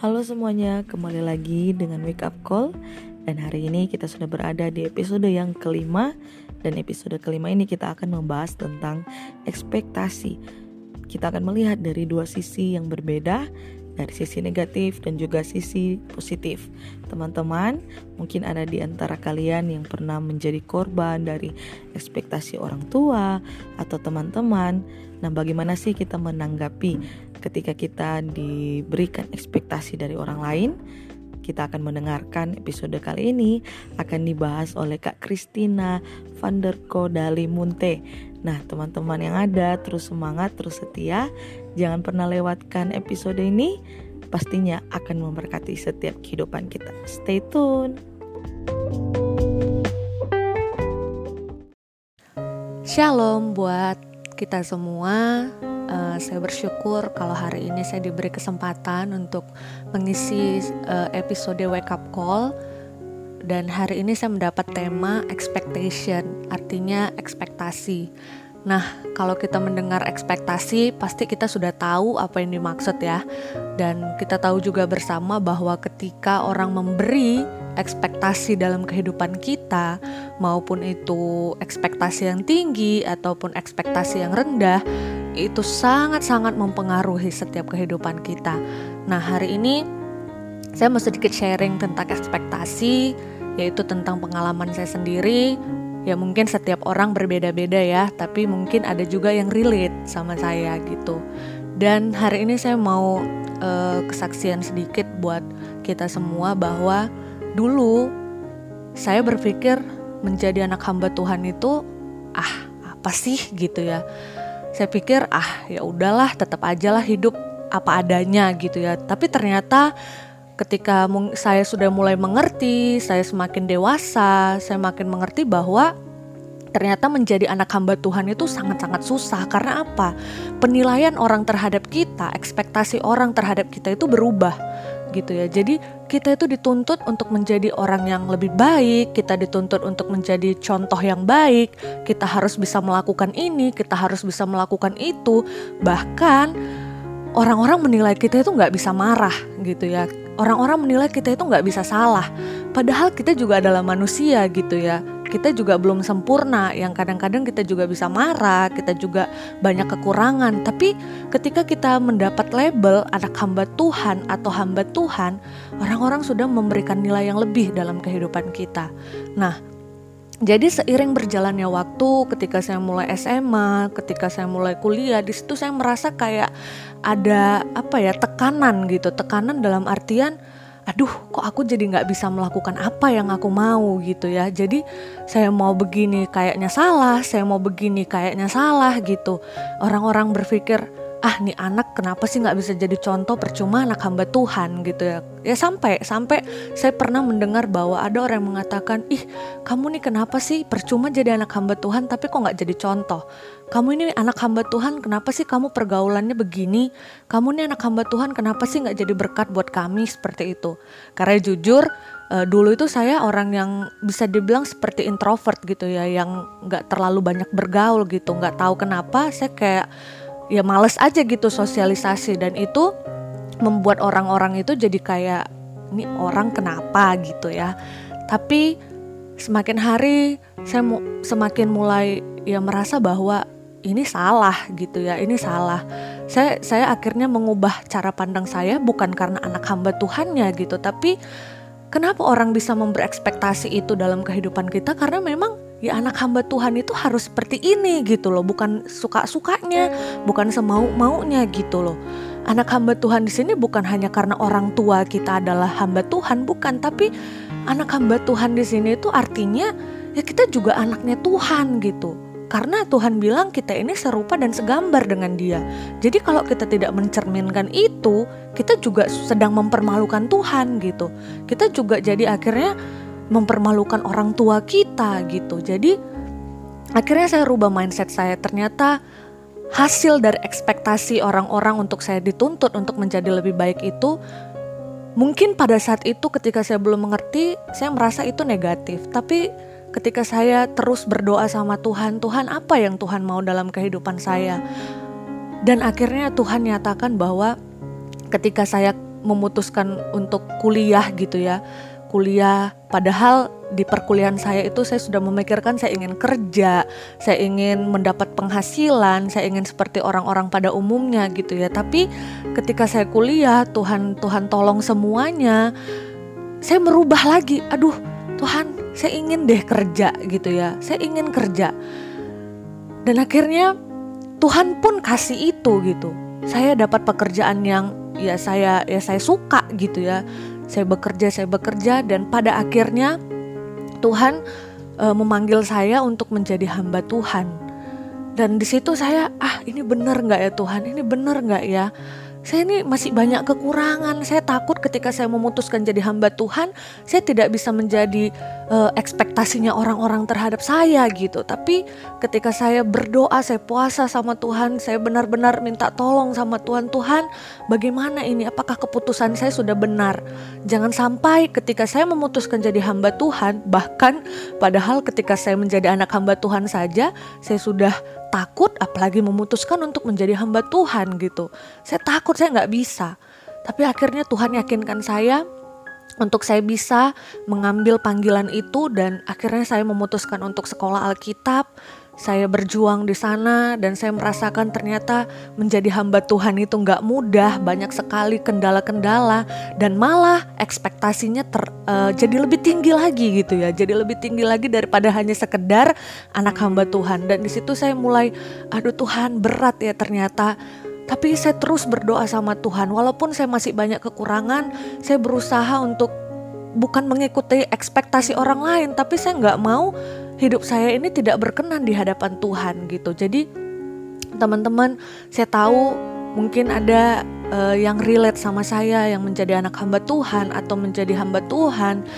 Halo semuanya, kembali lagi dengan Wake Up Call. Dan hari ini kita sudah berada di episode yang kelima. Dan episode kelima ini kita akan membahas tentang ekspektasi. Kita akan melihat dari dua sisi yang berbeda Dari sisi negatif dan juga sisi positif. Teman-teman, mungkin ada di antara kalian yang pernah menjadi korban dari ekspektasi orang tua atau teman-teman. Nah bagaimana sih kita menanggapi ketika kita diberikan ekspektasi dari orang lain. Kita akan mendengarkan episode kali ini akan dibahas oleh Kak Christina van der Kodali Munte. Nah, teman-teman yang ada terus semangat, terus setia. Jangan pernah lewatkan episode ini. Pastinya akan memberkati setiap kehidupan kita. Stay tune. Shalom buat kita semua uh, saya bersyukur kalau hari ini saya diberi kesempatan untuk mengisi uh, episode Wake Up Call dan hari ini saya mendapat tema expectation, artinya ekspektasi. Nah, kalau kita mendengar ekspektasi, pasti kita sudah tahu apa yang dimaksud ya. Dan kita tahu juga bersama bahwa ketika orang memberi ekspektasi dalam kehidupan kita, maupun itu ekspektasi yang tinggi ataupun ekspektasi yang rendah, itu sangat-sangat mempengaruhi setiap kehidupan kita. Nah, hari ini saya mau sedikit sharing tentang ekspektasi, yaitu tentang pengalaman saya sendiri. Ya mungkin setiap orang berbeda-beda ya, tapi mungkin ada juga yang relate sama saya gitu. Dan hari ini saya mau uh, kesaksian sedikit buat kita semua bahwa dulu saya berpikir menjadi anak hamba Tuhan itu ah apa sih gitu ya saya pikir ah ya udahlah tetap aja lah hidup apa adanya gitu ya. Tapi ternyata ketika saya sudah mulai mengerti saya semakin dewasa saya makin mengerti bahwa ternyata menjadi anak hamba Tuhan itu sangat-sangat susah. Karena apa? Penilaian orang terhadap kita ekspektasi orang terhadap kita itu berubah gitu ya. Jadi kita itu dituntut untuk menjadi orang yang lebih baik, kita dituntut untuk menjadi contoh yang baik, kita harus bisa melakukan ini, kita harus bisa melakukan itu. Bahkan orang-orang menilai kita itu nggak bisa marah gitu ya. Orang-orang menilai kita itu nggak bisa salah. Padahal kita juga adalah manusia gitu ya kita juga belum sempurna yang kadang-kadang kita juga bisa marah kita juga banyak kekurangan tapi ketika kita mendapat label anak hamba Tuhan atau hamba Tuhan orang-orang sudah memberikan nilai yang lebih dalam kehidupan kita nah jadi seiring berjalannya waktu, ketika saya mulai SMA, ketika saya mulai kuliah, di situ saya merasa kayak ada apa ya tekanan gitu, tekanan dalam artian aduh kok aku jadi nggak bisa melakukan apa yang aku mau gitu ya. Jadi saya mau begini kayaknya salah saya mau begini kayaknya salah gitu. Orang-orang berpikir ah nih anak kenapa sih nggak bisa jadi contoh percuma anak hamba Tuhan? Gitu ya. Ya sampai sampai saya pernah mendengar bahwa ada orang yang mengatakan ih kamu nih kenapa sih percuma jadi anak hamba Tuhan tapi kok nggak jadi contoh? Kamu ini anak hamba Tuhan kenapa sih kamu pergaulannya begini? Kamu nih anak hamba Tuhan kenapa sih nggak jadi berkat buat kami? Seperti itu. Karena jujur uh, dulu itu saya orang yang bisa dibilang seperti introvert gitu ya yang nggak terlalu banyak bergaul gitu nggak tahu kenapa saya kayak ya males aja gitu sosialisasi. Dan itu membuat orang-orang itu jadi kayak ini orang kenapa? gitu ya. Tapi semakin hari saya mu semakin mulai ya merasa bahwa ini salah gitu ya ini salah. Saya saya akhirnya mengubah cara pandang saya bukan karena anak hamba Tuhannya gitu tapi kenapa orang bisa berekspektasi itu dalam kehidupan kita? Karena memang ya anak hamba Tuhan itu harus seperti ini gitu loh, bukan suka-sukanya, bukan semau-maunya gitu loh. Anak hamba Tuhan di sini bukan hanya karena orang tua kita adalah hamba Tuhan, bukan, tapi anak hamba Tuhan di sini itu artinya ya kita juga anaknya Tuhan gitu. Karena Tuhan bilang kita ini serupa dan segambar dengan Dia. Jadi kalau kita tidak mencerminkan itu, kita juga sedang mempermalukan Tuhan gitu. Kita juga jadi akhirnya mempermalukan orang tua kita gitu. Jadi akhirnya saya rubah mindset saya. Ternyata hasil dari ekspektasi orang-orang untuk saya dituntut untuk menjadi lebih baik itu mungkin pada saat itu ketika saya belum mengerti, saya merasa itu negatif. Tapi ketika saya terus berdoa sama Tuhan, Tuhan apa yang Tuhan mau dalam kehidupan saya? Dan akhirnya Tuhan nyatakan bahwa ketika saya memutuskan untuk kuliah gitu ya kuliah padahal di perkuliahan saya itu saya sudah memikirkan saya ingin kerja, saya ingin mendapat penghasilan, saya ingin seperti orang-orang pada umumnya gitu ya. Tapi ketika saya kuliah, Tuhan Tuhan tolong semuanya. Saya merubah lagi. Aduh, Tuhan, saya ingin deh kerja gitu ya. Saya ingin kerja. Dan akhirnya Tuhan pun kasih itu gitu. Saya dapat pekerjaan yang ya saya ya saya suka gitu ya saya bekerja, saya bekerja dan pada akhirnya Tuhan e, memanggil saya untuk menjadi hamba Tuhan. Dan di situ saya, ah ini benar nggak ya Tuhan? Ini benar nggak ya? saya ini masih banyak kekurangan. Saya takut ketika saya memutuskan jadi hamba Tuhan, saya tidak bisa menjadi uh, ekspektasinya orang-orang terhadap saya gitu. Tapi ketika saya berdoa, saya puasa sama Tuhan, saya benar-benar minta tolong sama Tuhan. Tuhan, bagaimana ini? Apakah keputusan saya sudah benar? Jangan sampai ketika saya memutuskan jadi hamba Tuhan, bahkan padahal ketika saya menjadi anak hamba Tuhan saja, saya sudah takut apalagi memutuskan untuk menjadi hamba Tuhan gitu. Saya takut saya nggak bisa. Tapi akhirnya Tuhan yakinkan saya untuk saya bisa mengambil panggilan itu dan akhirnya saya memutuskan untuk sekolah Alkitab, saya berjuang di sana dan saya merasakan ternyata menjadi hamba Tuhan itu nggak mudah, banyak sekali kendala-kendala dan malah ekspektasinya ter, uh, jadi lebih tinggi lagi gitu ya, jadi lebih tinggi lagi daripada hanya sekedar anak hamba Tuhan. Dan di situ saya mulai, aduh Tuhan berat ya ternyata tapi saya terus berdoa sama Tuhan walaupun saya masih banyak kekurangan saya berusaha untuk bukan mengikuti ekspektasi orang lain tapi saya nggak mau hidup saya ini tidak berkenan di hadapan Tuhan gitu. Jadi teman-teman, saya tahu mungkin ada uh, yang relate sama saya yang menjadi anak hamba Tuhan atau menjadi hamba Tuhan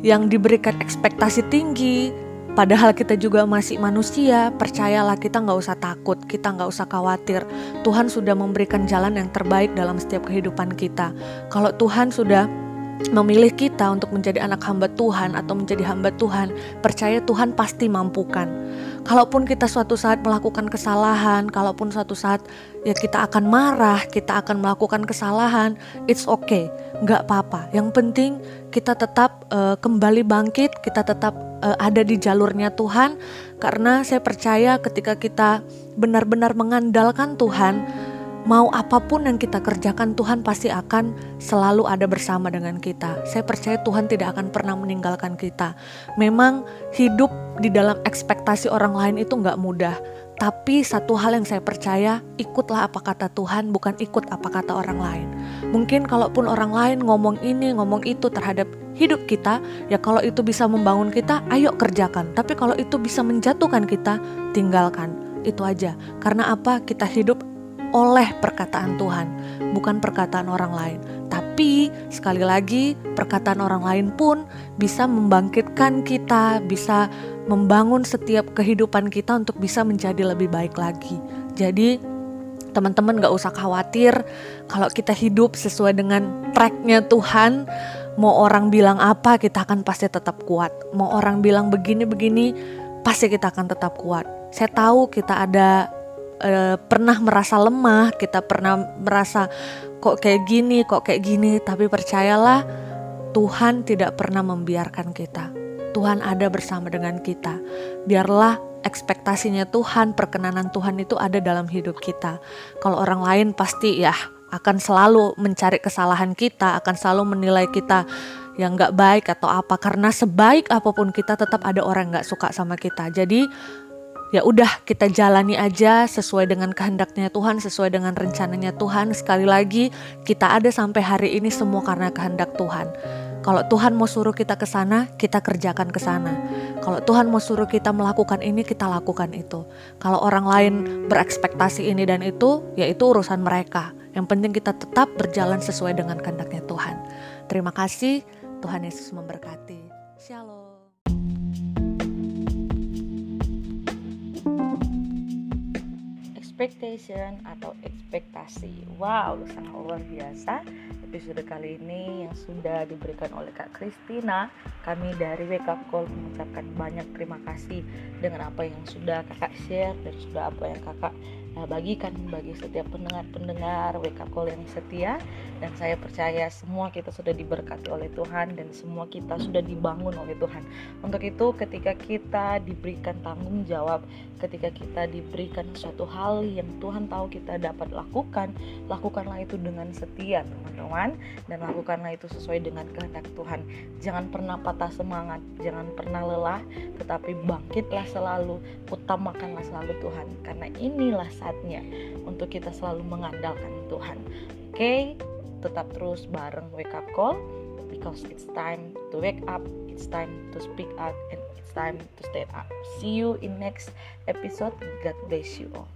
yang diberikan ekspektasi tinggi. Padahal kita juga masih manusia, percayalah kita nggak usah takut, kita nggak usah khawatir. Tuhan sudah memberikan jalan yang terbaik dalam setiap kehidupan kita. Kalau Tuhan sudah memilih kita untuk menjadi anak hamba Tuhan atau menjadi hamba Tuhan, percaya Tuhan pasti mampukan. Kalaupun kita suatu saat melakukan kesalahan, kalaupun suatu saat ya kita akan marah, kita akan melakukan kesalahan, it's okay, nggak apa-apa. Yang penting kita tetap uh, kembali bangkit, kita tetap uh, ada di jalurnya Tuhan, karena saya percaya ketika kita benar-benar mengandalkan Tuhan, mau apa pun yang kita kerjakan Tuhan pasti akan selalu ada bersama dengan kita. Saya percaya Tuhan tidak akan pernah meninggalkan kita. Memang hidup di dalam ekspektasi orang lain itu nggak mudah. Tapi satu hal yang saya percaya, ikutlah apa kata Tuhan, bukan ikut apa kata orang lain. Mungkin kalaupun orang lain ngomong ini, ngomong itu terhadap hidup kita, ya kalau itu bisa membangun kita, ayo kerjakan. Tapi kalau itu bisa menjatuhkan kita, tinggalkan. Itu aja. Karena apa? Kita hidup oleh perkataan Tuhan, bukan perkataan orang lain. Tapi sekali lagi, perkataan orang lain pun bisa membangkitkan kita, bisa membangun setiap kehidupan kita untuk bisa menjadi lebih baik lagi. Jadi, teman-teman gak usah khawatir kalau kita hidup sesuai dengan tracknya Tuhan. Mau orang bilang apa, kita akan pasti tetap kuat. Mau orang bilang begini-begini, pasti kita akan tetap kuat. Saya tahu kita ada uh, pernah merasa lemah, kita pernah merasa kok kayak gini, kok kayak gini, tapi percayalah Tuhan tidak pernah membiarkan kita. Tuhan ada bersama dengan kita. Biarlah ekspektasinya Tuhan, perkenanan Tuhan itu ada dalam hidup kita. Kalau orang lain pasti ya akan selalu mencari kesalahan kita, akan selalu menilai kita yang nggak baik atau apa karena sebaik apa pun kita tetap ada orang nggak suka sama kita jadi ya udah kita jalani aja sesuai dengan kehendaknya Tuhan, sesuai dengan rencananya Tuhan. Sekali lagi, kita ada sampai hari ini semua karena kehendak Tuhan. Kalau Tuhan mau suruh kita ke sana, kita kerjakan ke sana. Kalau Tuhan mau suruh kita melakukan ini, kita lakukan itu. Kalau orang lain berekspektasi ini dan itu, ya itu urusan mereka. Yang penting kita tetap berjalan sesuai dengan kehendaknya Tuhan. Terima kasih, Tuhan Yesus memberkati. Expectation atau ekspektasi. Wow, sangat luar biasa. Episode kali ini yang sudah diberikan oleh Kak Kristina, kami dari Wake Up Call mengucapkan banyak terima kasih dengan apa yang sudah Kakak share dan sudah apa yang Kakak bagikan bagi setiap pendengar-pendengar wake call yang setia dan saya percaya semua kita sudah diberkati oleh Tuhan dan semua kita sudah dibangun oleh Tuhan. Untuk itu ketika kita diberikan tanggung jawab, ketika kita diberikan suatu hal yang Tuhan tahu kita dapat lakukan, lakukanlah itu dengan setia, teman-teman, dan lakukanlah itu sesuai dengan kehendak Tuhan. Jangan pernah patah semangat, jangan pernah lelah, tetapi bangkitlah selalu, utamakanlah selalu Tuhan karena inilah saatnya untuk kita selalu mengandalkan Tuhan. Oke, okay? tetap terus bareng wake up call because it's time to wake up, it's time to speak out and it's time to stand up. See you in next episode. God bless you all.